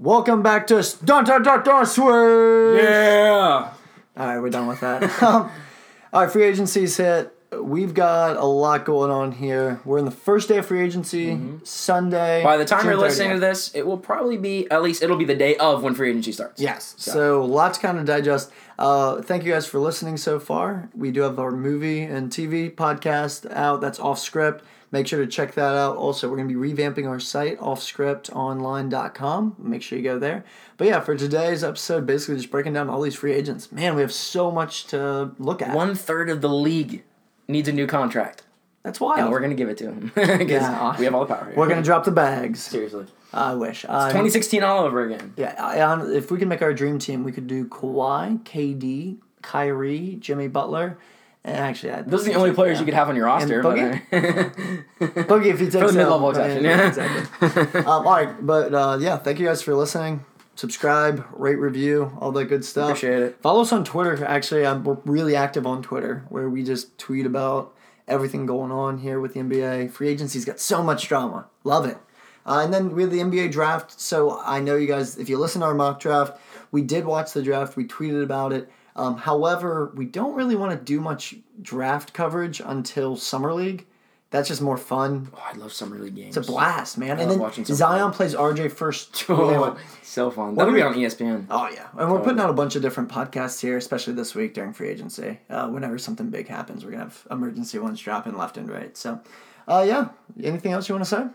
Welcome back to Dun Dun Dun Dun Swish! Yeah. All right, we're done with that. um, all right, free agency's hit. We've got a lot going on here. We're in the first day of free agency, Sunday. Mm-hmm. By the time June you're listening to this, it will probably be at least it'll be the day of when free agency starts. Yes. So, lots kind of digest. Uh, thank you guys for listening so far. We do have our movie and TV podcast out. That's off script. Make sure to check that out. Also, we're going to be revamping our site, offscriptonline.com. Make sure you go there. But yeah, for today's episode, basically just breaking down all these free agents. Man, we have so much to look at. One third of the league needs a new contract, That's wild. and we're gonna give it to him because Yeah. we have all the power. Here. We're going to drop the bags. seriously. I wish. Uh, 2016 all over again. Yeah, I, if we could make our dream team, we could do Kawhi, KD, Kyrie, Jimmy Butler, actually, I- Those are the only players you could have on your roster. but, Boogie? uh, Boogie if he takes the mid-level exception, yeah. exactly. um, all right, but uh, yeah, thank you guys for listening. Subscribe, rate, review, all that good stuff. Appreciate it. Follow us on Twitter. Actually, we're really active on Twitter, where we just tweet about everything going on here with the NBA. Free agency's got so much drama. Love it. Uh, and then we have the NBA draft. So I know you guys, if you listen to our mock draft, we did watch the draft. We tweeted about it. Um, however, we don't really want to do much draft coverage until Summer League. That's just more fun. oh, I love summer league games. It's a blast, man. love and then Zion plays RJ first. Oh, so fun. That'll be on ESPN. Oh yeah, and we're putting out a bunch of different podcasts here, especially this week during free agency. Uh, whenever something big happens, we're gonna have emergency ones dropping left and right. So, uh, yeah. Anything else you want to say?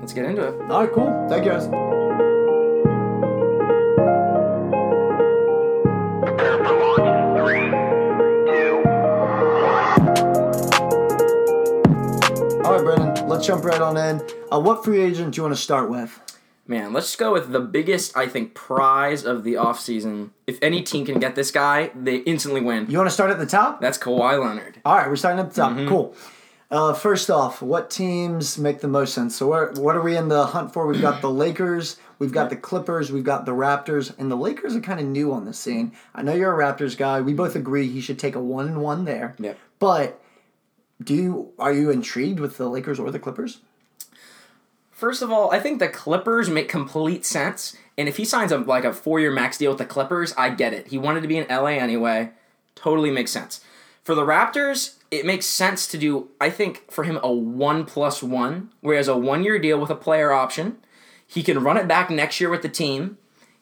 Let's get into it. All right, cool. Thank you guys. Let's jump right on in. Uh, what free agent do you want to start with? Man, let's go with the biggest, I think, prize of the offseason. If any team can get this guy, they instantly win. You want to start at the top? That's Kawhi Leonard. All right, we're starting at the top. Mm-hmm. Cool. Uh, first off, what teams make the most sense? So, where, what are we in the hunt for? We've got the Lakers, we've got the Clippers, we've got the Raptors, and the Lakers are kind of new on the scene. I know you're a Raptors guy. We both agree he should take a one and one there. Yep. But do you are you intrigued with the Lakers or the Clippers? First of all, I think the Clippers make complete sense. And if he signs a like a four year max deal with the Clippers, I get it. He wanted to be in LA anyway. Totally makes sense. For the Raptors, it makes sense to do, I think, for him a one plus one, where he has a one year deal with a player option. He can run it back next year with the team.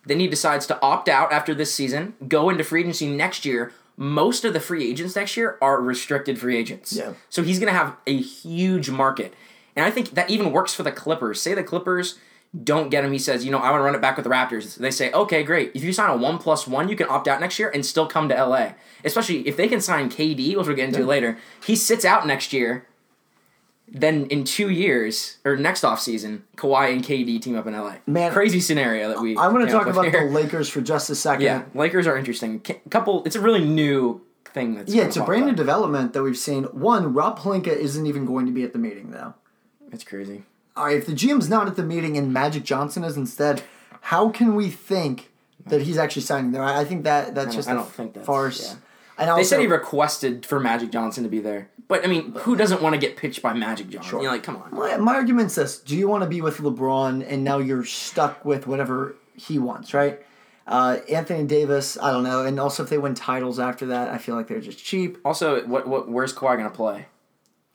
Then he decides to opt out after this season, go into free agency next year. Most of the free agents next year are restricted free agents. Yeah. So he's going to have a huge market. And I think that even works for the Clippers. Say the Clippers don't get him. He says, you know, I want to run it back with the Raptors. They say, okay, great. If you sign a one plus one, you can opt out next year and still come to LA. Especially if they can sign KD, which we'll get into later. He sits out next year. Then in two years or next offseason, Kawhi and KD team up in LA. Man, crazy scenario that we. I want to talk about here. the Lakers for just a second. Yeah, Lakers are interesting. Couple. It's a really new thing that's. Yeah, it's a brand new development that we've seen. One, Rob Pelinka isn't even going to be at the meeting, though. It's crazy. all right, if the GM's not at the meeting and Magic Johnson is instead, how can we think that he's actually signing there? I think that that's just I a don't think that's- farce. yeah. And also, They said he requested for Magic Johnson to be there, but I mean, who doesn't want to get pitched by Magic Johnson? You're like, come on. my, my argument's this: Do you want to be with LeBron and now you're stuck with whatever he wants, right? Uh, Anthony Davis, I don't know, and also if they win titles after that, I feel like they're just cheap. Also, what what where's Kawhi gonna play?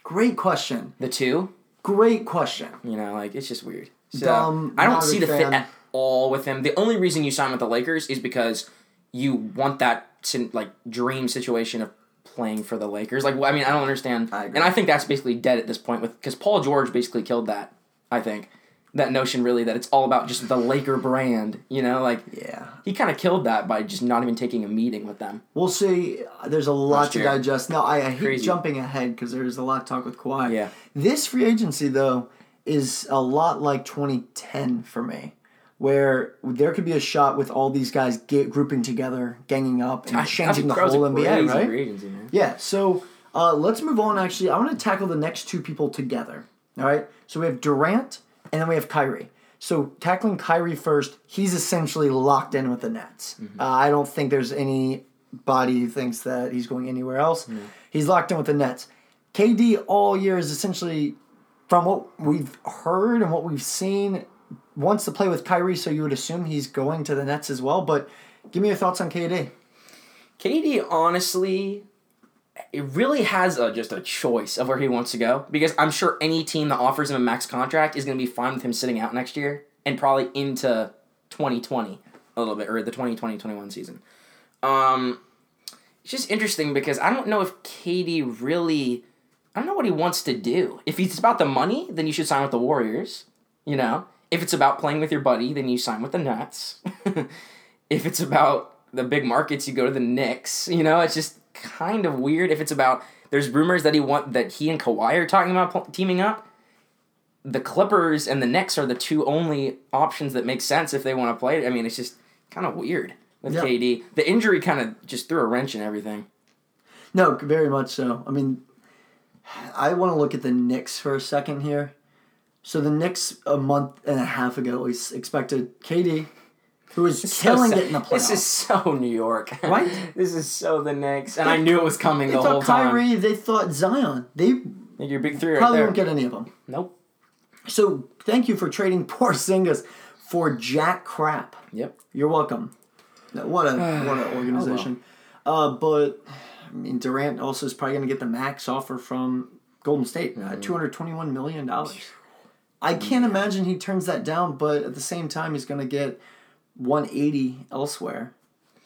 Great question. The two? Great question. You know, like it's just weird. So, Dumb, I don't see the big fit at all with him. The only reason you sign with the Lakers is because you want that like dream situation of playing for the Lakers. Like, I mean, I don't understand, I and I think that's basically dead at this point with because Paul George basically killed that. I think that notion really that it's all about just the Laker brand. You know, like Yeah. he kind of killed that by just not even taking a meeting with them. We'll see. There's a lot Last to year. digest. No, I, I hate Crazy. jumping ahead because there's a lot of talk with Kawhi. Yeah. This free agency, though, is a lot like 2010 for me, where there could be a shot with all these guys get, grouping together, ganging up, and changing the That was a whole NBA, right? agency. Yeah, so uh, let's move on. Actually, I want to tackle the next two people together. All right, so we have Durant and then we have Kyrie. So tackling Kyrie first, he's essentially locked in with the Nets. Mm-hmm. Uh, I don't think there's anybody who thinks that he's going anywhere else. He's locked in with the Nets. KD all year is essentially, from what we've heard and what we've seen, wants to play with Kyrie, so you would assume he's going to the Nets as well. But give me your thoughts on KD. KD honestly it really has a, just a choice of where he wants to go because I'm sure any team that offers him a max contract is going to be fine with him sitting out next year and probably into 2020 a little bit or the 2020-21 season. Um it's just interesting because I don't know if KD really I don't know what he wants to do. If it's about the money, then you should sign with the Warriors, you know? If it's about playing with your buddy, then you sign with the Nets. if it's about the big markets, you go to the Knicks. You know, it's just kind of weird. If it's about there's rumors that he want that he and Kawhi are talking about teaming up. The Clippers and the Knicks are the two only options that make sense if they want to play. I mean, it's just kind of weird with Yeah. KD. The injury kind of just threw a wrench in everything. No, very much so. I mean, I want to look at the Knicks for a second here. So the Knicks a month and a half ago we s- expected KD, who was killing So it in the playoffs. This is so New York, Right? this is so the Knicks, and I knew it was coming they the whole time. Kyrie, they thought Zion. They Your big three right probably there. won't get any of them. nope. So thank you for trading Porzingis for Jack Crap. Yep. You're welcome. What a what an organization. uh, but I mean, Durant also is probably going to get the max offer from Golden State, uh, two hundred twenty-one million dollars. I can't imagine he turns that down, but at the same time, he's going to get one eighty elsewhere.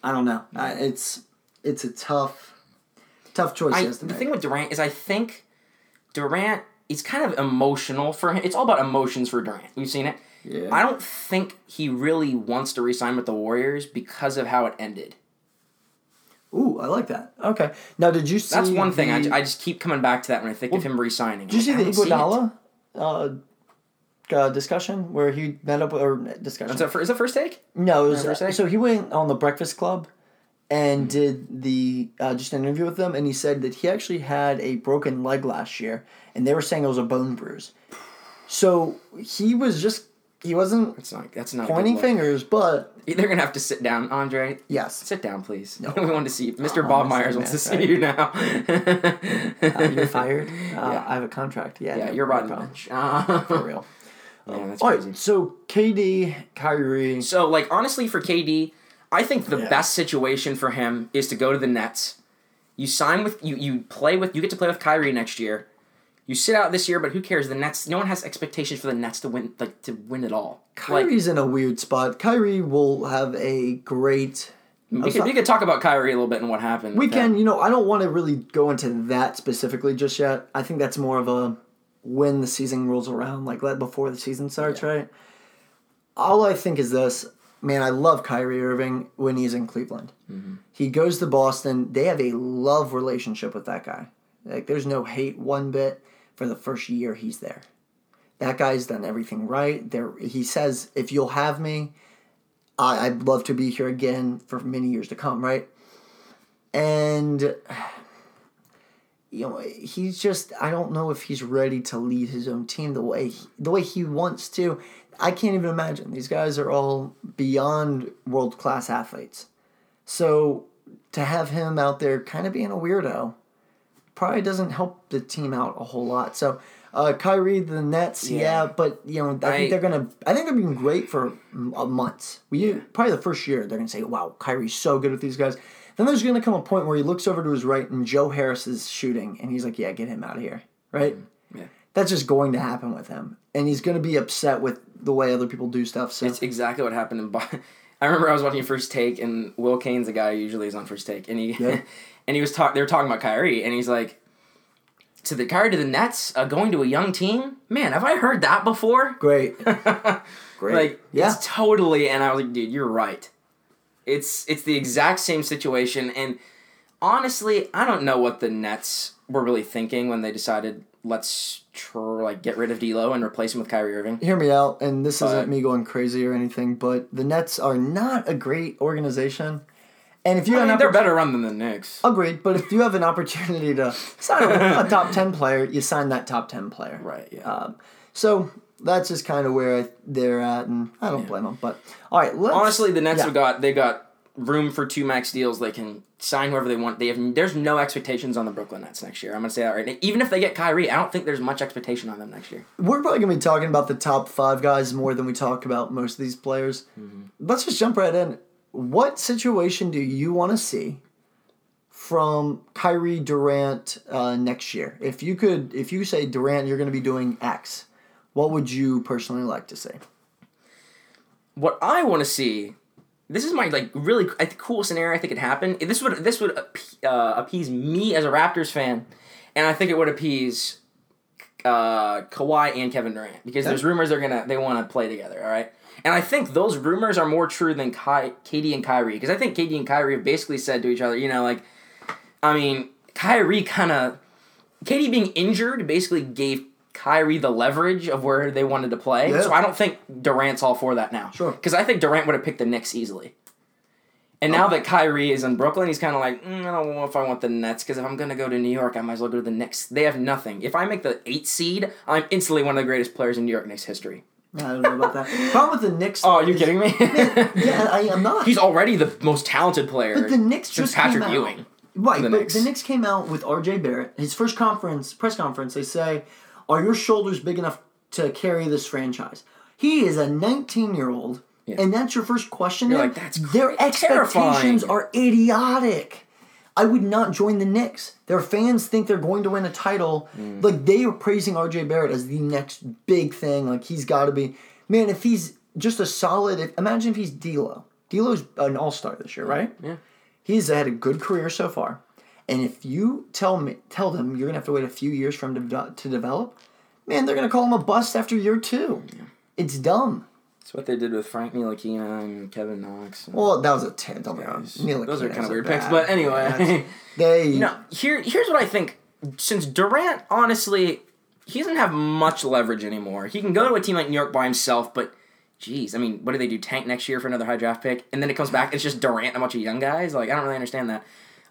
I don't know. Uh, it's it's a tough tough choice. I, the make. thing with Durant is I think Durant is kind of emotional for him. It's all about emotions for Durant. We've seen it. Yeah. I don't think he really wants to resign with the Warriors because of how it ended. Ooh, I like that. Okay. Now, did you see? That's one thing. I, I just keep coming back to that when I think of him resigning. Did you see the. Iguodala uh, uh, discussion where he met up with, or discussion? Is that, is that first take? no, it was, Never say? so he went on the Breakfast Club and did the uh, just an interview with them, and he said that he actually had a broken leg last year, and they were saying it was a bone bruise. So he was just he wasn't That's not. That's not. pointing a good look. fingers, but They're gonna have to sit down, Andre. yes, Sit down, please. we want to see Mr. Oh, Bob. Myers wants to see right. you now. uh, you're fired. Uh, Yeah. I have a contract. Yeah, yeah, no, you're no rotten bench. Uh, for real. Um, that's All crazy. right, so KD, Kyrie. So, like, honestly, for KD, I think the Yeah. best situation for him is to go to the Nets. You sign with you. You play with. You get to play with Kyrie next year. You sit out this year, but who cares? The Nets. No one has expectations for the Nets to win. Like to win it all. Like, Kyrie's in a weird spot. Kyrie will have a great. we, could, we could talk about Kyrie a little bit and what happened. We can, him. you know, I don't want to really go into that specifically just yet. I think that's more of a when the season rolls around, like let before the season starts, right? All I think is this, man. I love Kyrie Irving when he's in Cleveland. Mm-hmm. He goes to Boston. They have a love relationship with that guy. Like, there's no hate one bit for the first year he's there. That guy's done everything right. There, he says, if you'll have me, I, I'd love to be here again for many years to come, right? And you know, he's just I don't know if he's ready to lead his own team the way he, the way he wants to. I can't even imagine. These guys are all beyond world class athletes. So to have him out there kind of being a weirdo probably doesn't help the team out a whole lot. So uh, Kyrie, the Nets, yeah. Yeah. but you know, I, think they're gonna. I think they're being great for months. We probably the first year they're gonna say, "Wow, Kyrie's so good with these guys." Then there's gonna come a point where he looks over to his right and Joe Harris is shooting, and he's like, "Yeah, get him out of here." Right? Yeah. That's just going to happen with him, and he's gonna be upset with the way other people do stuff. So It's exactly what happened in. Bo- I remember I was watching First Take, and Will Cain's a guy who usually is on First Take, and he Yeah. and he was talk. They were talking about Kyrie, and he's like, "To the Kyrie to the Nets, uh, going to a young team. Man, have I heard that before?" great, great. Like yeah, it's totally. And I was like, "Dude, you're right. It's it's the exact same situation." And honestly, I don't know what the Nets were really thinking when they decided let's tr- like get rid of D'Lo and replace him with Kyrie Irving. hear me out, and this But- isn't me going crazy or anything, but the Nets are not a great organization. And if you I have mean, an they're better run than the Knicks. Agreed, but if you have an opportunity to sign a, a top ten player, you sign that top ten player. Right. Yeah. Um, so that's just kind of where I, they're at, and I don't blame them. But all right, let's, Honestly, the Nets yeah. have got they got room for two max deals. They can sign whoever they want. They have there's no expectations on the Brooklyn Nets next year. I'm gonna say that right. now. Even if they get Kyrie, I don't think there's much expectation on them next year. We're probably gonna be talking about the top five guys more than we talk about most of these players. Let's just jump right in. What situation do you want to see from Kyrie Durant uh, next year? If you could, if you say Durant, you're gonna be doing X. What would you personally like to see? What I want to see. This is my like really I think, cool scenario. I think it happened. This would this would appe- uh, appease me as a Raptors fan, and I think it would appease uh, Kawhi and Kevin Durant because there's rumors they're gonna they want to play together. All right, and I think those rumors are more true than Ky- KD and Kyrie because I think KD and Kyrie have basically said to each other, you know, like, I mean, Kyrie kind of KD being injured basically gave Kyrie the leverage of where they wanted to play. Yeah. So I don't think Durant's all for that now. Sure. Because I think Durant would have picked the Knicks easily. And now that Kyrie is in Brooklyn, he's kind of like, mm, I don't know if I want the Nets because if I'm going to go to New York, I might as well go to the Knicks. They have nothing. If I make the eight seed, I'm instantly one of the greatest players in New York Knicks history. I don't know about that. Problem with the Knicks. Oh, are you is- kidding me? Yeah, I am not. he's already the most talented player But the Knicks just Patrick. Ewing. Right, the but Knicks. the Knicks came out with R.J. Barrett. His first conference, press conference, they say, "Are your shoulders big enough to carry this franchise?" He is a 19 year old, and that's your first question. You're like, "That's their cra- expectations terrifying." are idiotic. I would not join the Knicks. Their fans think they're going to win a title. Mm. Like they are praising R.J. Barrett as the next big thing. Like he's got to be. Man, if he's just a solid, if, imagine if he's D'Lo. D'Lo's an All Star this year, right? Yeah. He's had a good career so far, and if you tell me tell them you're gonna have to wait a few years for him to, to develop, man, they're gonna call him a bust after year two. It's dumb. That's what they did with Frank Ntilikina and Kevin Knox. and- Well, that was a ten. Don't get me wrong. Ntilikina Those are kind of weird bad- picks, but anyway. They No, here here's what I think. Since Durant, honestly, he doesn't have much leverage anymore. He can go to a team like New York by himself, but geez, I mean, what do they do? Tank next year for another high draft pick, and then it comes back. It's just Durant and a bunch of young guys. Like I don't really understand that.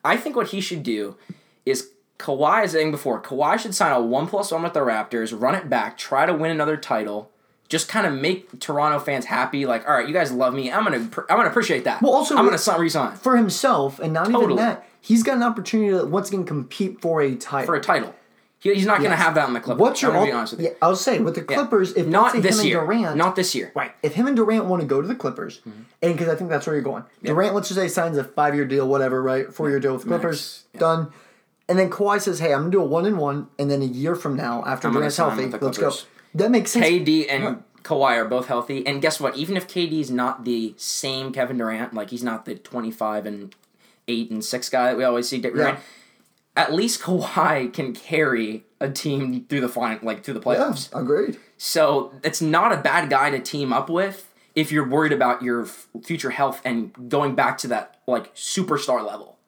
I think what he should do is Kawhi is saying before. Kawhi should sign a one plus one with the Raptors, run it back, try to win another title. Just kind of make Toronto fans happy. Like, all right, you guys love me. I'm gonna, I'm gonna appreciate that. Well, also I'm gonna sign, resign for himself, and not even that, he's got an opportunity to once again compete for a title. for a title. He, he's not gonna have that in the Clippers. What's your I'm gonna be honest with you. Yeah, I'll say with the Clippers, if Not this him year. and Durant, Not this year. Right. If him and Durant want to go to the Clippers, Mm-hmm. and because I think that's where you're going, Durant, let's just say signs a five year deal, whatever, right? Four year deal with the Clippers, yeah. done. And then Kawhi says, "Hey, I'm gonna do a one and one, and then a year from now, after I'm Durant's healthy, let's go." That makes sense. KD and Right. Kawhi are both healthy, and guess what? Even if KD's not the same Kevin Durant, like he's not the 25 and eight and six guy that we always see Durant. At least Kawhi can carry a team through the final, like through the Yeah, playoffs. agreed. So it's not a bad guy to team up with if you're worried about your f- future health and going back to that like superstar level.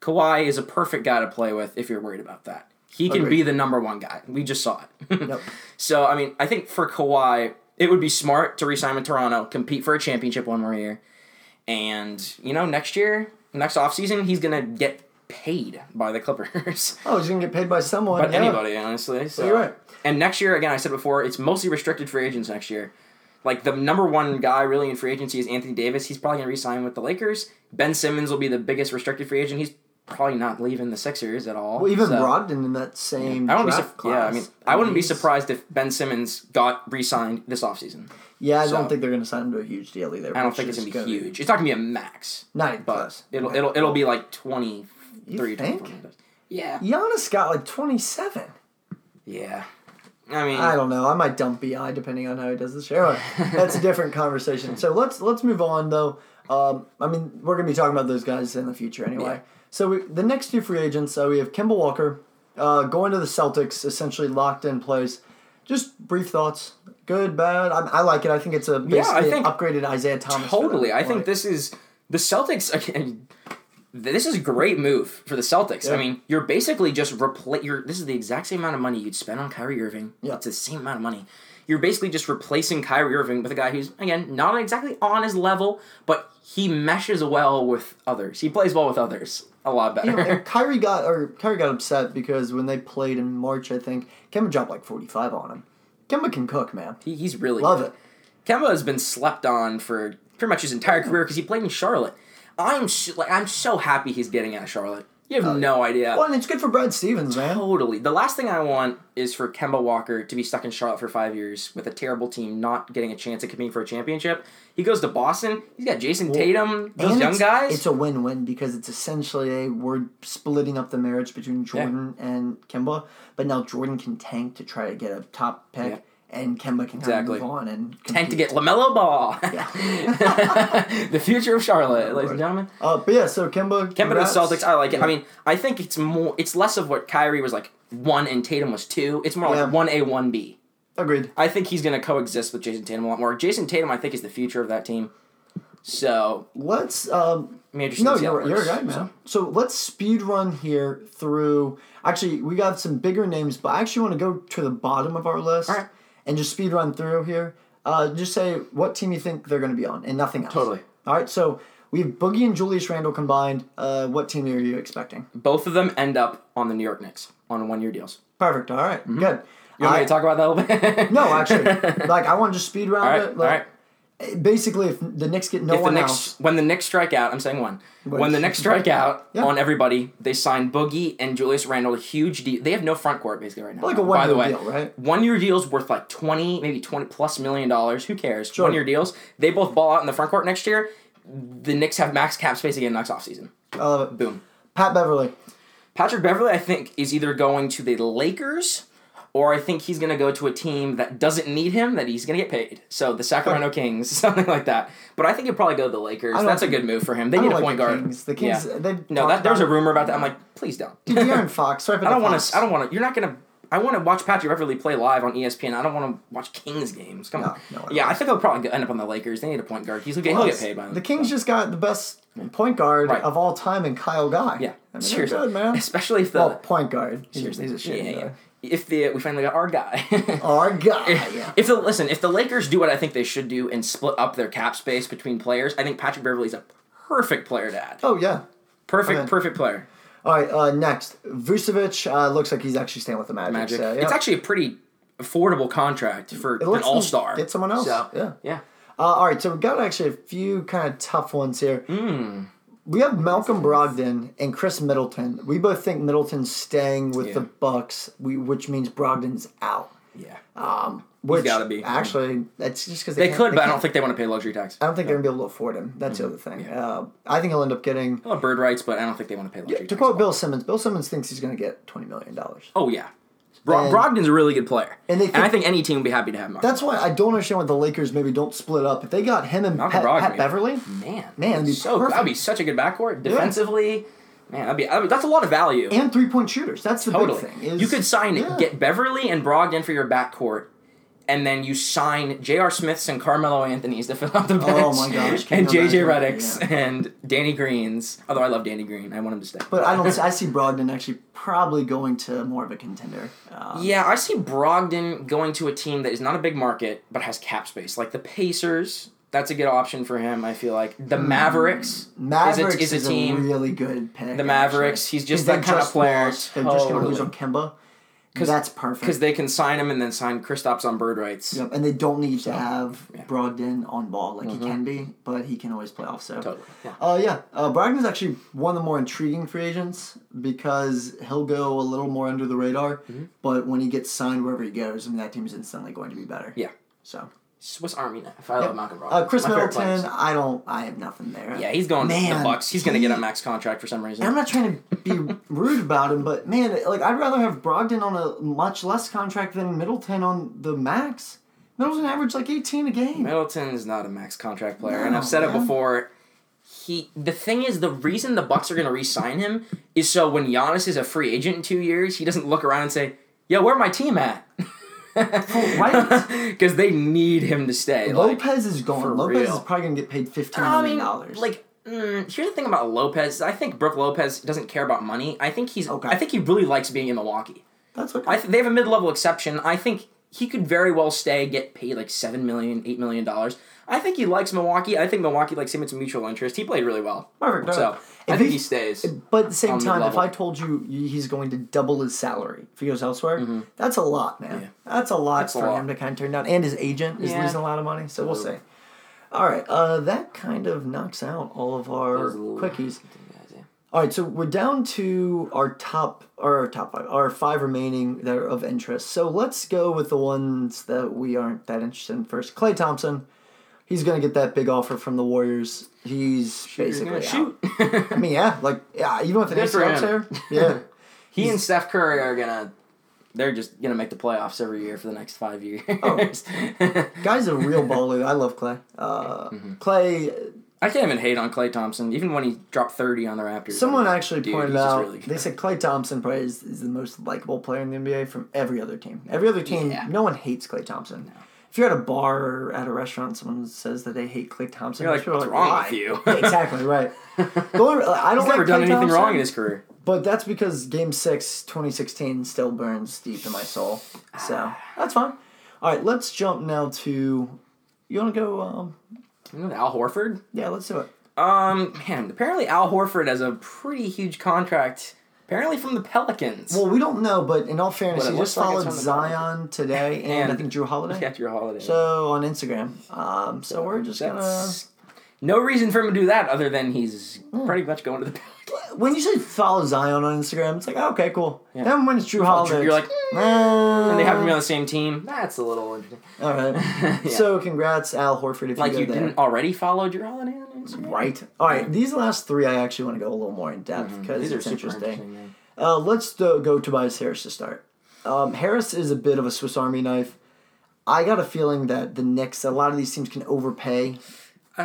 Kawhi is a perfect guy to play with if you're worried about that. He can Agreed. be the number one guy. We just saw it. Yep. So I mean, I think for Kawhi, it would be smart to resign with Toronto, compete for a championship one more year, and you know next year, next offseason, he's gonna get paid by the Clippers. Oh, he's gonna get paid by someone. But yeah. anybody, honestly. So. you're right. And next year, again, I said before, it's mostly restricted free agents next year. Like the number one guy really in free agency is Anthony Davis. He's probably gonna re-sign with the Lakers. Ben Simmons will be the biggest restricted free agent. He's probably not leaving the Sixers at all. Well, even So- Brogdon in that same. I wouldn't be. draft Su- yeah, I mean, I wouldn't be surprised if Ben Simmons got re-signed this offseason. Yeah, I So- don't think they're gonna sign him to a huge deal either. I don't think it's gonna be huge. It's not gonna be a max, Not but plus. it'll it'll it'll be like 23, You think? 24. Yeah, Giannis got like 27. yeah. I mean, I don't know. I might dump Bi depending on how he does this show. That's a different conversation. So let's let's move on though. Um, I mean, we're gonna be talking about those guys in the future anyway. Yeah. So we, the next two free agents, so we have Kemba Walker uh, going to the Celtics, essentially locked in place. Just brief thoughts. Good, bad. I, I like it. I think it's a Yeah, I basically think- upgraded Isaiah Thomas. Totally. I think this is the Celtics again. This is a great move for the Celtics. Yeah. I mean, you're basically just replace. You're this is the exact same amount of money you'd spend on Kyrie Irving. Yeah. It's the same amount of money. You're basically just replacing Kyrie Irving with a guy who's again not exactly on his level, but he meshes well with others. He plays well with others a lot better. You know, Kyrie got or Kyrie got upset because when they played in March, I think Kemba dropped like 45 on him. Kemba can cook, man. he, he's really Love good. it. Kemba has been slept on for pretty much his entire career because he played in Charlotte. I'm sh- like I'm so happy he's getting out of Charlotte. You have oh, no idea. Well, and it's good for Brad Stevens, man. Totally. The last thing I want is for Kemba Walker to be stuck in Charlotte for five years with a terrible team, not getting a chance at competing for a championship. He goes to Boston. He's got Jayson Tatum, those young guys. It's a win-win because it's essentially a we're splitting up the marriage between Jordan and Kemba, but now Jordan can tank to try to get a top pick, Yeah. And Kemba can kind Exactly. of move on and Tank to get LaMelo Ball. the future of Charlotte, ladies and gentlemen. Uh, but yeah, so Kemba. Kemba to the Celtics, I like it. Yeah. I mean, I think it's more. It's less of what Kyrie was like one and Tatum was two. It's more Yeah. like one A, one B. agreed. I think he's going to coexist with Jayson Tatum a lot more. Jayson Tatum, I think, is the future of that team. So, Let's um, I'm No, to see how you're, you're guy, man. So. let's speed run here through. Actually, we got some bigger names, but I actually want to go to the bottom of our list All right. And just speed run through here. Uh, just say what team you think they're going to be on, and nothing else. Totally. All right. So we have Boogie and Julius Randle combined. Uh, what team are you expecting? Both of them end up on the New York Knicks on one year deals. Perfect. All right, Good. Mm-hmm. You want I- me to talk about that a little bit? no, actually, like I want to just speed round all right, it. all Like, right. Basically, if the Knicks get no If the one Knicks, else, when the Knicks strike out, I'm saying one. When the Knicks strike out Yeah. on everybody, they sign Boogie and Julius Randle a huge deal. They have no front court basically right now. like a By the one-year way, deal, right? one year deals worth like twenty, maybe twenty plus million dollars. Who cares? Sure. One year deals. They both ball out in the front court next year. The Knicks have max cap space again next offseason. I love it. Boom. Pat Beverley. Patrick Beverley, I think, is either going to the Lakers or I think he's going to go to a team that doesn't need him, that he's going to get paid. So the Sacramento Kings, something like that. But I think he'll probably go to the Lakers. That's a good move for him. They need a like point the guard. Kings. The Kings. Yeah. They No, that there's a rumor about that. I'm like, please don't. Dude, De'Aaron Fox. I don't want to. I don't want to. You're not going to. I want to watch Patrick Beverley play live on ESPN. I don't want to watch Kings games. Come on. No, no, I yeah. I think he'll probably end up on the Lakers. They need a point guard. He's he'll get, he'll get paid by them. The Kings just got the best point guard Right. of all time in Kyle Guy. Yeah, I mean, seriously, good, man. Especially if the Well, point guard. Seriously, he's a shit. yeah, yeah. If the we finally got our guy. Our guy. yeah. If the listen, if the Lakers do what I think they should do and split up their cap space between players, I think Patrick Beverley's a perfect player to add. Oh yeah. Perfect, Okay. perfect player. All right. Uh, next, Vucevic uh, looks like he's actually staying with the Magic. Magic. So, yeah. It's actually a pretty affordable contract for an all star. Get someone else. So, yeah. yeah. Uh, all right, so we've got actually a few kind of tough ones here. Hmm. We have Malcolm Brogdon and Khris Middleton. We both think Middleton's staying with Yeah. the Bucks, we, which means Brogdon's out. Yeah. Um, which gotta be. Actually, that's just because They can't- could, but I don't think they want to pay luxury tax. I don't think they're gonna be able to afford him. That's the other thing. Uh, I think he'll end up getting. Bird rights, but I don't think they want to pay luxury tax. To quote Bill Simmons, Bill Simmons thinks he's gonna get twenty million dollars. Oh yeah. Bro- And- Brogdon's a really good player, And they and I think- think any team would be happy to have him. That's why I don't understand why the Lakers maybe don't split up. If they got him and Pat, Pat. Beverley, man, Man, be so that'd be such a good backcourt defensively. Man, that'd be that'd be- that's a lot of value. and three point shooters, that's the Totally. big thing. Is, you could sign Yeah. get Beverley and Brogdon for your backcourt, and then you sign J.R. Smiths and Carmelo Anthony's to fill out the bench. Oh my gosh, can and J.J. Redick's Yeah. and Danny Green's. Although I love Danny Green, I want him to stay. But I don't. I see Brogdon actually probably going to more of a contender. Um, Yeah, I see Brogdon going to a team that is not a big market but has cap space, like the Pacers. That's a good option for him. I feel like the Mavericks, Hmm. Mavericks is a, is a team. really good pick. The Mavericks, actually. he's just that kind of player. lost. They're just going to lose on Totally. Kemba. That's perfect. because they can sign him and then sign Kristaps on bird rights. Yep, and they don't need to have yeah. Brogdon on ball like he can be, but he can always play off. So, Totally. Yeah. uh, yeah, uh, Brogdon's actually one of the more intriguing free agents because he'll go a little more under the radar, Mm-hmm. but when he gets signed wherever he goes, I mean that team's instantly going to be better. Yeah. So, Swiss Army knife. I love Malcolm Brogdon. uh, Chris My favorite Middleton, players. I don't, I have nothing there. Yeah, he's going to Man, the Bucks. He's going to get a he- max contract for some reason. And I'm not trying to be rude about him, but man, like I'd rather have Brogdon on a much less contract than Middleton on the max. Middleton averaged like 18 a game. Middleton's not a max contract player, and No, I've said it man. before. He the thing is the reason the Bucks are going to re-sign him is so when Giannis is a free agent in two years, he doesn't look around and say, "Yo, where my team at?" Right? Because they need him to stay. Like, Lopez is gone. Lopez real. is probably gonna get paid fifteen I million mean, dollars. like. Mm, here's the thing about Lopez. I think Brook Lopez doesn't care about money. I think he's. Okay. I think he really likes being in Milwaukee. that's okay. I th- they have a mid-level exception. I think he could very well stay, get paid like seven million, eight million dollars. I think he likes Milwaukee. I think Milwaukee likes him. It's a mutual interest. He played really well, Perfect. so If I think he- he stays. but at the same on time, if. I told you he's going to double his salary if he goes elsewhere, that's a lot, man. Mm-hmm. Yeah. That's a lot That's a for lot. him to kind of turn down. And his agent is Yeah. losing a lot of money, so we'll see. All right, uh, that kind of knocks out all of our Those quickies. All right, so we're down to our top, or our top five, our five remaining that are of interest. So let's go with the ones that we aren't that interested in first. Klay Thompson, he's gonna get that big offer from the Warriors. He's He's basically shoot. I mean, yeah, like yeah, even with an for ACL yeah. he and Steph Curry are gonna. They're just gonna make the playoffs every year for the next five years. Oh. Guy's a real baller. I love Klay. Uh, Mm-hmm. Klay. I can't even hate on Klay Thompson, even when he dropped thirty on the Raptors. Someone like, actually dude, pointed out. really they said Klay Thompson probably is, the most likable player in the NBA from every other team. Every other team, Yeah. no one hates Klay Thompson. If you're at a bar or at a restaurant, someone says that they hate Klay Thompson. You're like, people are wrong "Why?" with you?" Yeah, exactly right. Only- I don't He's never like done anything wrong in his career. But that's because Game Six, 2016, still burns deep in my soul. So that's fine. All right, let's jump now to. You want to go? Um, Al Horford. yeah, let's do it. Um, man, apparently Al Horford has a pretty huge contract. Apparently from the Pelicans. Well, we don't know, but in all fairness, he just like followed Zion today, and, And- I think Jrue Holiday. yeah, your holiday. So on Instagram. Um, so we're just gonna. No reason for him to do that other than he's Hmm. pretty much going to the. When you say follow Zion on Instagram, it's like oh, okay, cool. Yeah. Then when it's Jrue Holiday, You're like, it's, and they happen to be "Uh, on the same team. That's a little interesting. All right. Yeah. So congrats, Al Horford, if like you you go there. didn't already follow Jrue Holiday on Instagram. Right. All right. These last three, I actually want to go a little more in depth because Mm-hmm. These are it's super interesting. interesting. man. Uh, let's do, go Tobias Harris to start. Um, Harris is a bit of a Swiss Army knife. I got a feeling that the Knicks, a lot of these teams can overpay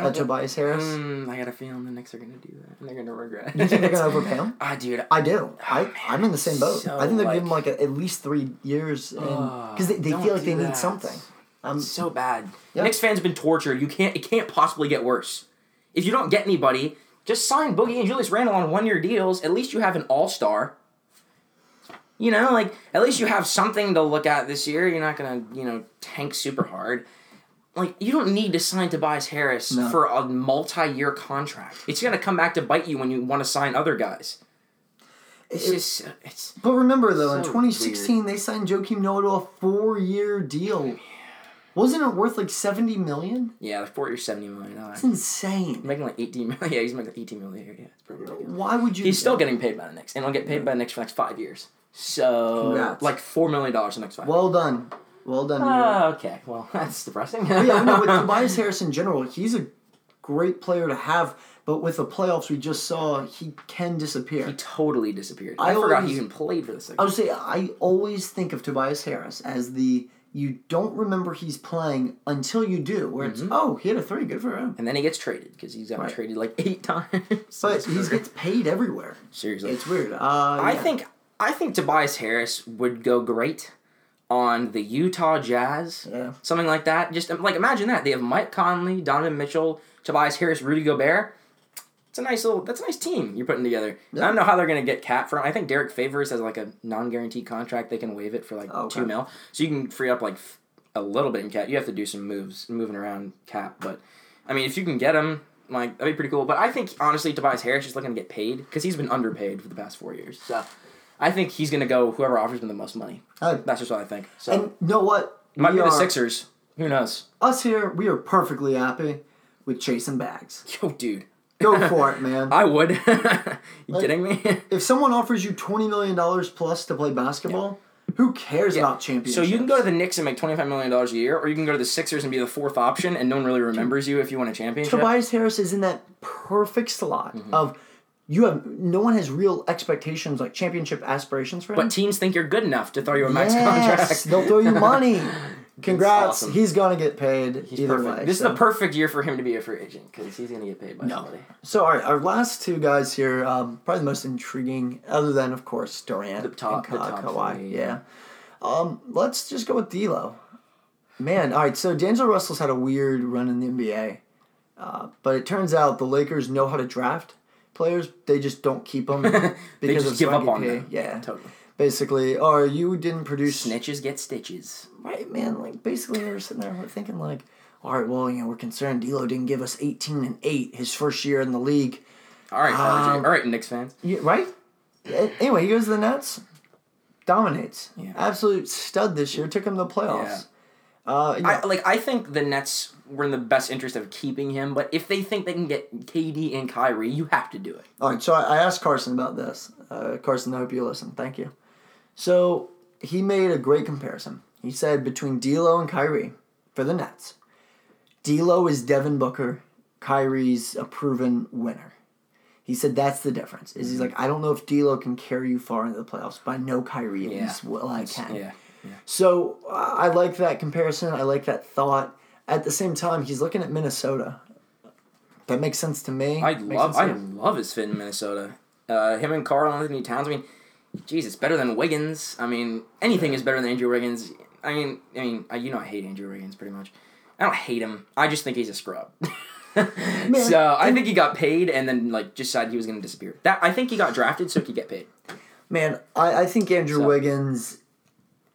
Think- Tobias Harris. Mm, I got a feeling the Knicks are gonna do that, and they're gonna regret. You think they're gonna overpay him? Ah, dude. I do. I I'm in the same boat. so, I think they'll like- give him like a, at least three years, because they, they feel like they do need that. something. Um, so bad. Yeah. Knicks fans have been tortured. You can't. It can't possibly get worse. If you don't get anybody, just sign Boogie and Julius Randle on one-year deals. At least you have an all-star. You know, like at least you have something to look at this year. You're not gonna, you know, tank super hard. Like you don't need to sign Tobias Harris No. for a multi-year contract. It's gonna come back to bite you when you want to sign other guys. It's It- just uh, it's but remember though, in So 2016 they signed Joakim Noah to a four-year deal. Wasn't it worth like 70 million? yeah, like four years, seventy million It's dollars. insane. Making like eighteen million. Yeah, he's making like eighteen million a year. Yeah, it's pretty ridiculous. Why would you? He's still getting paid by the Knicks, and he'll get paid by the Knicks for the next five years. So, Congrats. like four million dollars the next five. Well done. Well done. Ah, okay. Well, that's depressing. Yeah, no, with Tobias Harris in general, he's a great player to have. But with the playoffs we just saw, he can disappear. he totally disappeared. I I, forgot always- he even played for the Sixers. I would say I always think of Tobias Harris as the you don't remember he's playing until you do, where it's oh he had a three, good for him. and then he gets traded because he's got Right. traded like eight times. But he gets paid everywhere. seriously. It's weird. Uh, I yeah. think I think Tobias Harris would go great on the Utah Jazz. Yeah. Something like that. Just um, like imagine that. They have Mike Conley, Donovan Mitchell, Tobias Harris, Rudy Gobert. It's a nice little that's a nice team you're putting together. I don't know how they're gonna get cap from I think Derrick Favors has like a non guaranteed contract. They can waive it for like Oh, Okay. two mil. So you can free up like f- a little bit in cap. You have to do some moves moving around cap, but I mean if you can get him like that'd be pretty cool. But I think honestly Tobias Harris is looking to get paid because he's been underpaid for the past four years. So I think he's gonna go whoever offers him the most money. Uh, That's just what I think. So and you know what? might We be the Sixers. Who knows? Us here, we are perfectly happy with chasing bags. Yo, dude. Go for it, man. I would. you Like- kidding me? If someone offers you twenty million dollars plus to play basketball, who cares about championships? So you can go to the Knicks and make twenty five million dollars a year, or you can go to the Sixers and be the fourth option, and no one really remembers you if you win a championship. Tobias Harris is in that perfect slot Mm-hmm. of you have no one has real expectations like championship aspirations for him. But teams think you're good enough to throw you a max yes, contract. they'll throw you money. Congrats, awesome. he's gonna get paid He's either perfect. way. This so. is the perfect year for him to be a free agent because he's gonna get paid by No. somebody. So all right, our last two guys here, um, probably the most intriguing, other than of course Durant The top- and the top Kawhi. three, yeah. yeah. Um, let's just go with D'Lo. Man, all right. So D'Angelo Russell's had a weird run in the NBA, uh, but it turns out the Lakers know how to draft players. They just don't keep them because They just of give up on them. Yeah, totally. basically. Or you didn't produce Snitches get stitches. right, man. Like basically, we were sitting there we're thinking like, all right, well, you know, we're concerned D'Lo didn't give us eighteen and eight his first year in the league. All right, um, all right, Knicks fans. Yeah, right? Anyway, he goes to the Nets, dominates. Yeah. Absolute stud this year. Took him to the playoffs. Uh, yeah. I, like I think the Nets were in the best interest of keeping him, but if they think they can get KD and Kyrie, you have to do it. All right, so I, asked Carson about this. Uh, Carson, I hope you listen. Thank you. So he made a great comparison. He said between D'Lo and Kyrie for the Nets, D'Lo is Devin Booker, Kyrie's a proven winner. He said that's the difference. Is he's like I don't know if D'Lo can carry you far into the playoffs, but I know Kyrie at Yeah. least well I can. Yeah. So uh, I like that comparison. I like that thought. At the same time, he's looking at Minnesota. That makes sense to me. I Makes love I love his fit in Minnesota. Uh, him and Karl-Anthony Towns. I mean, Jesus, better than Wiggins. I mean, anything is better than Andrew Wiggins. I mean, I mean, I, you know, I hate Andrew Wiggins pretty much. I don't hate him. I just think he's a scrub. so I think he got paid and then like just decided he was going to disappear. That I think he got drafted so he could get paid. Man, I, I think Andrew So- Wiggins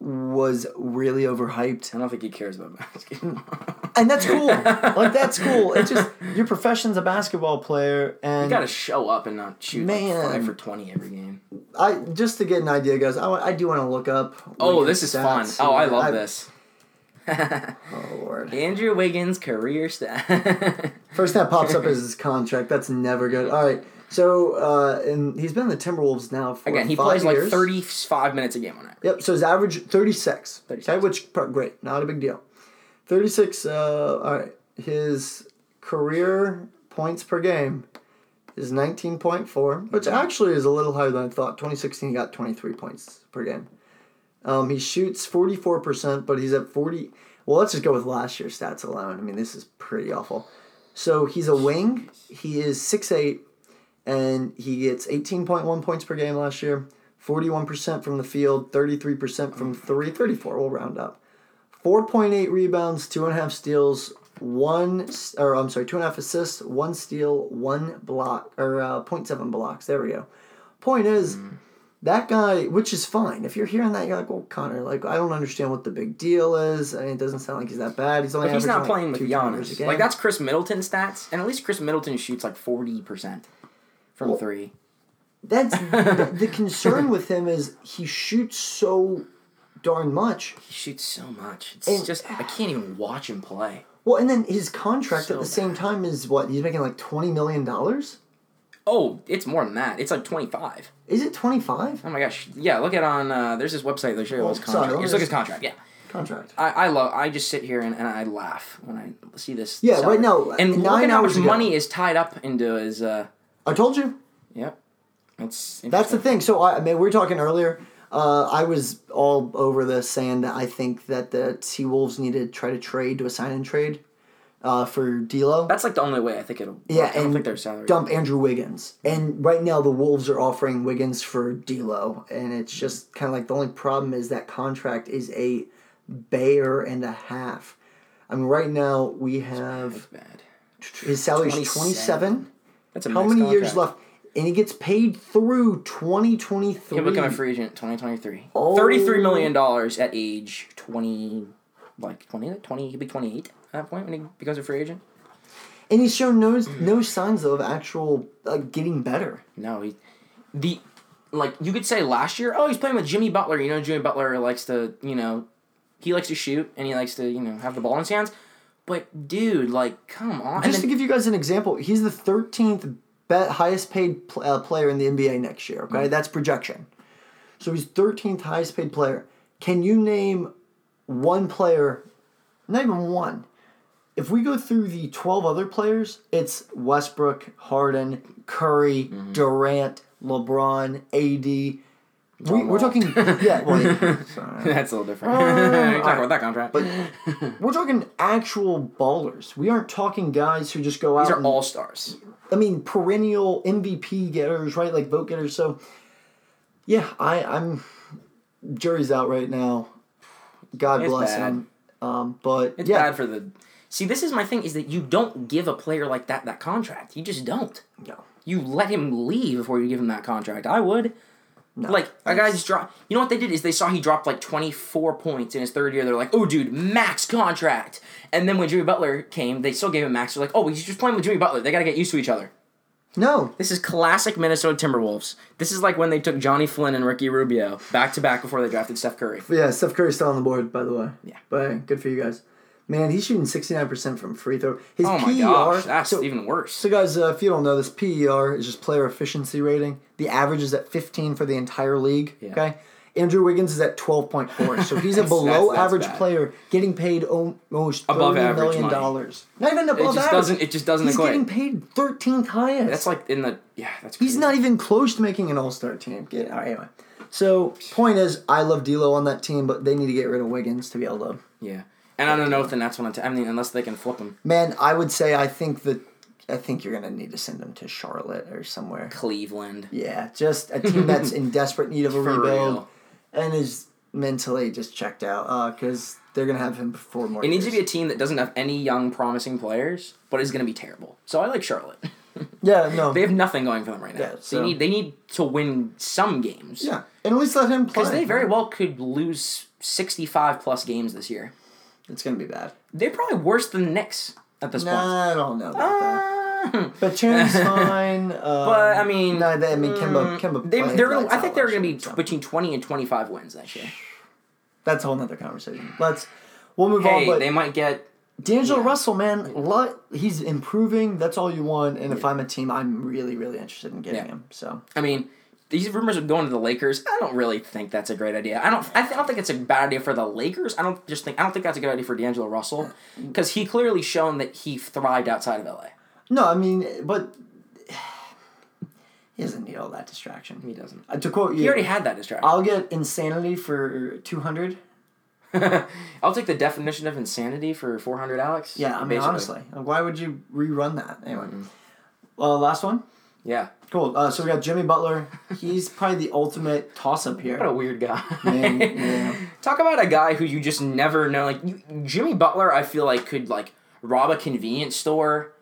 was really overhyped. I don't think he cares about basketball. And that's cool. like that's cool. It's just your profession's a basketball player and you got to show up and not shoot like Man. five for twenty every game. I just to get an idea, guys, I, I do want to look up Oh, this is fun. Oh, I love I- this. Oh Lord. Andrew Wiggins career stat. First that pops up is his contract. That's never good. All right. So uh and he's been in the Timberwolves now for Again, he five plays like 35 minutes a game on average. Yep. So his average thirty six. 36. Okay, which great, not a big deal. Thirty six. Uh, all right. His career points per game is nineteen point four, which actually is a little higher than I thought. Twenty sixteen, he got twenty three points per game. Um, he shoots forty four percent, but he's at forty. Well, let's just go with last year's stats alone. I mean, this is pretty awful. So he's a wing. He is six eight, and he gets eighteen point one points per game last year. 41% from the field, 33% from three, 34, we'll round up. 4.8 rebounds, two and a half steals, one, or I'm sorry, two and a half assists, one steal, one block, or uh, 0.7 blocks. There we go. Point is, that guy, which is fine. If you're hearing that, you're like, well, Connor, like, I don't understand what the big deal is. I mean, it doesn't sound like he's that bad. He's only But he's not averaging, like, playing with two turnovers a Giannis. Like, that's Khris Middleton stats, and at least Khris Middleton shoots like 40% from Well, three. That's the, the concern with him is he shoots so darn much. He shoots so much. It's And- just, I can't even watch him play. Well, and then his contract So at the same time is what? He's making like twenty million dollars. Oh, it's more than that. It's like 25. Is it twenty five? Oh my gosh. Yeah, look at on, uh, there's this website that show you all his Oh, sorry, contract. Just look at his contract, yeah. contract? I, I love. I just sit here and, and I laugh when I see this. Yeah, salary. right now, And look at how much money is tied up into his. Uh, I told you. yep. That's That's the thing. So I, I mean, we were talking earlier. Uh, I was all over this, saying that I think that the T Wolves need to try to trade to a sign and trade uh, for D'Lo. That's like the only way I think it'll. Yeah, I don't and think their salary. dump Andrew Wiggins. And right now, the Wolves are offering Wiggins for D'Lo, and it's just kind of like the only problem is that contract is a bear and a half. I mean, right now we have his salary is twenty seven. That's a How many years left? And he gets paid through twenty twenty three. He'll become a free agent 2023. Oh. $33 million at age 20, like 20, 20, he'll be 28 at that point when he becomes a free agent. And he's shown no hmm. no signs of actual like getting better. No, he, the, like, you could say last year, oh, he's playing with Jimmy Butler. You know, Jimmy Butler likes to, you know, he likes to shoot and he likes to, you know, have the ball in his hands. But, dude, like, come on. Just to give you guys an example, he's the thirteenth bet highest paid pl- uh, player in the NBA next year. Mm-hmm. Okay, that's projection. So he's thirteenth highest paid player. Can you name one player? Not even one. If we go through the twelve other players, it's Westbrook, Harden, Curry, Mm-hmm. Durant, LeBron, AD. We, we're talking, yeah. Well, yeah, sorry. That's a little different. Uh, You're talking about that contract. But we're talking actual ballers. We aren't talking guys who just go out. These are all stars. I mean, perennial MVP getters, right? Like vote getters. So, yeah, I, I'm. Jury's out right now. God It's bless bad. him. Um, but It's yeah, bad for the. See, this is my thing: is that you don't give a player like that that contract. You just don't. no, You let him leave before you give him that contract. I would. Like a guy just dropped. You know what they did is they saw he dropped like twenty four points in his third year. They're like, "Oh, dude, max contract." And then when Jimmy Butler came, they still gave him max. They're like, "Oh, he's just playing with Jimmy Butler. They got to get used to each other." No. This is classic Minnesota Timberwolves. This is like when they took Jonny Flynn and Ricky Rubio back to back before they drafted Steph Curry. Yeah, Steph Curry's still on the board, by the way. Yeah. But hey, good for you guys. Man, he's shooting 69% from free throw. His Oh my PER. gosh, that's so, even worse. so, guys, uh, if you don't know this, PER is just player efficiency rating. The average is at 15 for the entire league. Yeah. Okay. Andrew Wiggins is at 12.4. So he's a below that's- that's average bad. player getting paid almost Above 30 average million dollars. Not even It above just average. doesn't. It just doesn't He's equate. getting paid 13th highest. That's like in the yeah. That's He's not even close to making an All Star team. Get all right, anyway. So point is, I love D'Lo on that team, but they need to get rid of Wiggins to be able to. Yeah, and I don't know if the Nets want to. I mean, unless they can flip him. Man, I would say I think that I think you're gonna need to send him to Charlotte or somewhere. Cleveland. Yeah, just a team that's in desperate need of a For rebuild real. and is mentally just checked out uh, because they're gonna have him for more. It needs to be a team that doesn't have any young, promising players, but is going to be terrible. So I like Charlotte. yeah, no, they have nothing going for them right now. Yeah, so- They need they need to win some games. yeah, and at least let him play because they very well could lose sixty five plus games this year. It's gonna be bad. They're probably worse than the Knicks at this point. I don't know about that. Uh, But Chand's fine. Um, But I mean, no, they, I mean Kemba. mm, Kemba. they, they're gonna, I think they're going to be so. between twenty and twenty five wins next year. That's a whole nother conversation. Let's. We'll move Hey, on. But they might get D'Angelo yeah. Russell, man, lot, he's improving. That's all you want. And if I'm a team, I'm really, really interested in getting Yeah. him. So I mean, these rumors of going to the Lakers. I don't really think that's a great idea. I don't. I, th- I don't think it's a bad idea for the Lakers. I don't just think. I don't think that's a good idea for D'Angelo Russell because he clearly shown that he thrived outside of LA. no, I mean, but he doesn't need all that distraction. He doesn't. Uh, to quote you, He already had that distraction. I'll get insanity for two hundred. I'll take the definition of insanity for four hundred, Alex. Yeah, I mean, Basically. honestly, why would you rerun that anyway? Mm-hmm. Well, last one. Yeah. Cool. Uh, so we got Jimmy Butler. He's probably the ultimate toss-up here. What a weird guy. Man, yeah. Talk about a guy who you just never know. Like you, Jimmy Butler, I feel like could like rob a convenience store,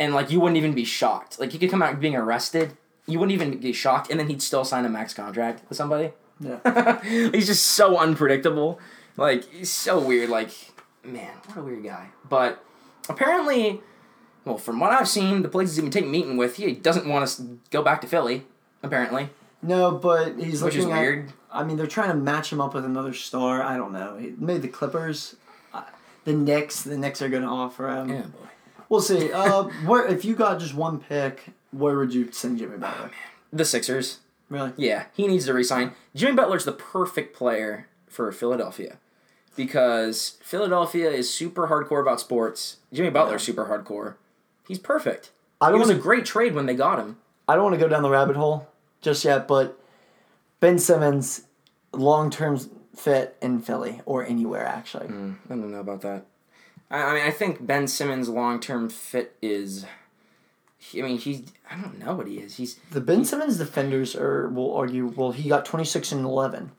and like you wouldn't even be shocked. Like he could come out being arrested, you wouldn't even be shocked, and then he'd still sign a max contract with somebody. Yeah. he's just so unpredictable. Like he's so weird. Like man, what a weird guy. But apparently, well, from what I've seen, the places he's been taking meeting with, he doesn't want to go back to Philly. Apparently, No, but he's which is at. weird. I mean, they're trying to match him up with another star. I don't know. He- Maybe the Clippers, the Knicks. The Knicks are going to offer him. Yeah, boy. We'll see. Uh, where if you got just one pick, where would you send Jimmy Butler? The Sixers. Really? Yeah, he needs to resign. Jimmy Butler's the perfect player for Philadelphia because Philadelphia is super hardcore about sports. Jimmy Butler's super hardcore. He's perfect. I It don't was a wanna, great trade when they got him. I don't want to go down the rabbit hole just yet, but Ben Simmons, long term fit in Philly or anywhere actually. Hmm, I don't know about that. I, I mean, I think Ben Simmons' long term fit is. I mean, he's. I don't know what he is. He's. The Ben Simmons defenders are will argue, well, he got twenty six and eleven,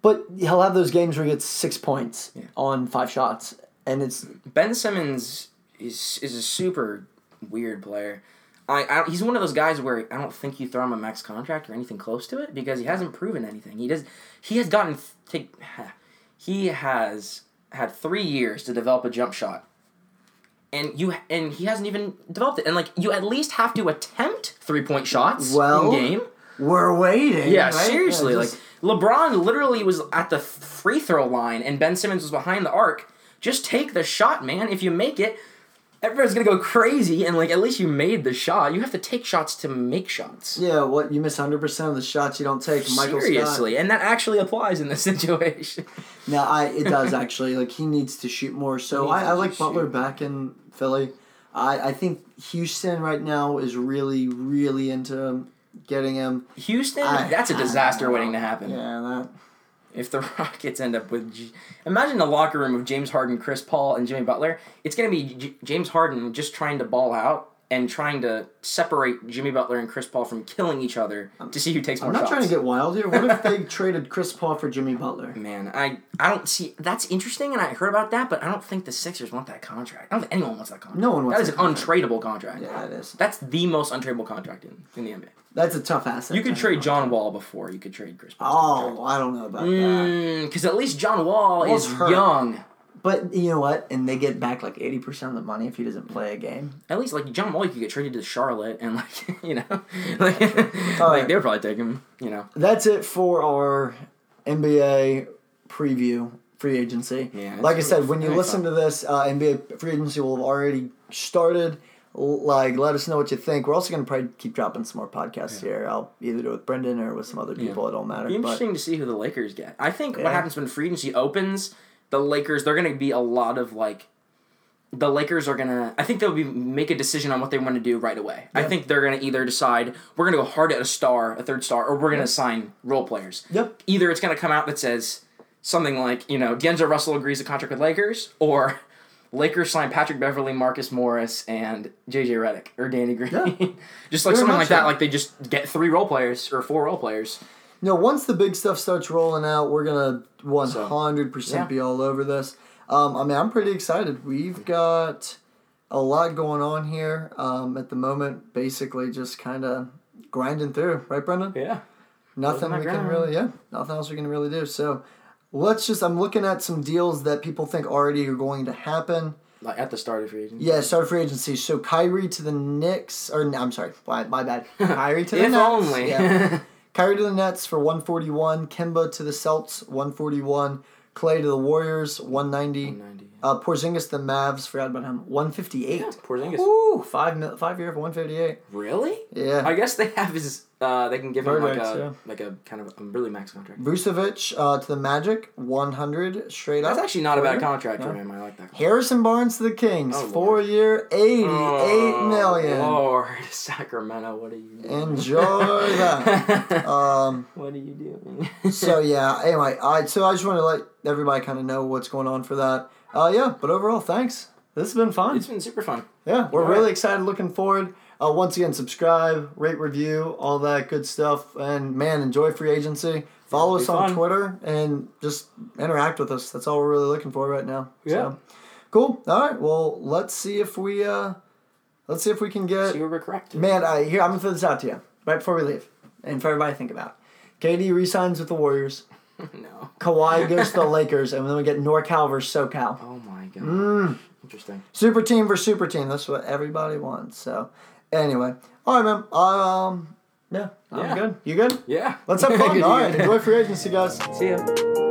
but he'll have those games where he gets six points on five shots, and it's Ben Simmons is is a super weird player. I, I he's one of those guys where I don't think you throw him a max contract or anything close to it because he hasn't proven anything. He does he has gotten take he has had three years to develop a jump shot, and you and he hasn't even developed it. And like you at least have to attempt three point shots Well, in game. we're waiting. Yeah, right? seriously. just- like LeBron literally was at the free throw line and Ben Simmons was behind the arc. Just take the shot, man. If you make it, everybody's gonna go crazy and like at least you made the shot. You have to take shots to make shots. yeah, what you miss hundred percent of the shots you don't take. Michael Scott. Seriously, and that actually applies in this situation. No, I it does actually. Like he needs to shoot more. So I, I like shoot. Butler back in Philly. I I think Houston right now is really really into getting him. Houston, I- that's a disaster waiting to happen. Yeah, that. If the Rockets end up with, G- imagine the locker room of James Harden, Chris Paul, and Jimmy Butler. It's gonna be J- James Harden just trying to ball out and trying to separate Jimmy Butler and Chris Paul from killing each other to see who takes more I'm not shots. trying to get wild here. What if they traded Chris Paul for Jimmy Butler? Man, I I don't see that's interesting, and I heard about that, but I don't think the Sixers want that contract. I don't think anyone wants that contract. No one wants That is that an untradeable contract. Yeah, it is. That's the most untradeable contract in, in the NBA. That's a tough asset. You could trade have. John Wall before you could trade Chris Paul. Oh, I don't know about that. Mm, because at least John Wall Wall's is hurt. young. But you know what? And they get back like eighty percent of the money if he doesn't play a game. At least like John Wall, could get traded to Charlotte, and like you know, like, like right. they would probably take him. You know, That's it for our NBA preview free agency. Yeah, like I said, when you listen fun. to this, uh, NBA free agency will have already started. Like, let us know what you think. We're also going to probably keep dropping some more podcasts here. I'll either do it with Brendan or with some other people. It don't matter. Be But interesting to see who the Lakers get. I think Yeah. what happens when free agency opens, the Lakers they're going to be a lot of like. The Lakers are gonna. I think they'll be make a decision on what they want to do right away. I think they're gonna either decide we're gonna go hard at a star, a third star, or we're gonna sign role players. Yep. Either it's gonna come out that says something like you know D'Angelo Russell agrees a contract with Lakers, or Lakers sign Patrick Beverley, Marcus Morris, and JJ Redick or Danny Green. Yeah. just like Very something like that. Like they just get three role players or four role players. You know, once the big stuff starts rolling out, we're going to 100% be all over this. Um, I mean, I'm pretty excited. We've got a lot going on here um, at the moment, basically just kind of grinding through. Right, Brendan? Yeah. Nothing my we can really, yeah, nothing else we can really do. So let's just, I'm looking at some deals that people think already are going to happen. Like at the start of free agency. Yeah, start of free agency. So Kyrie to the Knicks, or no, I'm sorry, my, my bad. Kyrie to the If Nets. only. Yeah. Kyrie to the Nets for 141. Kemba to the Celts 141. Klay to the Warriors 190. 190. Uh, Porzingis the Mavs, forgot about him, 158. Yeah, Porzingis. Ooh, five mil, five year for 158. Really? Yeah. I guess they have his. Uh, they can give him like a yeah. like a kind of a really max contract. Vucevic uh, to the Magic 100 straight up. That's actually not a bad contract for him. I like that. Harrison Barnes to the Kings, Oh, Lord. four year, eighty-eight Oh, million. Lord, Sacramento, what are you doing? Enjoy that. Um, what are you doing? so yeah. Anyway, I so I just want to let everybody kind of know what's going on for that. Uh, yeah. But overall, thanks. This has been fun. it's been super fun. Yeah, we're All right. really excited. Looking forward. Uh, once again, subscribe, rate, review, all that good stuff, and man, enjoy free agency. Follow us on fun. Twitter and just interact with us. That's all we're really looking for right now. Yeah. So, cool. All right. Well, let's see if we uh, let's see if we can get See where we're correct. Man, I here I'm gonna throw this out to you right before we leave, and for everybody to think about. KD resigns with the Warriors. no. Kawhi goes to the Lakers, and then we get NorCal versus SoCal. Oh my god. Mm. Interesting. Super team versus super team. That's what everybody wants. So, anyway, all right, man. Um, yeah, I'm Yeah. good. You good? Yeah. Let's have fun. All right, enjoy free agency, guys. See ya.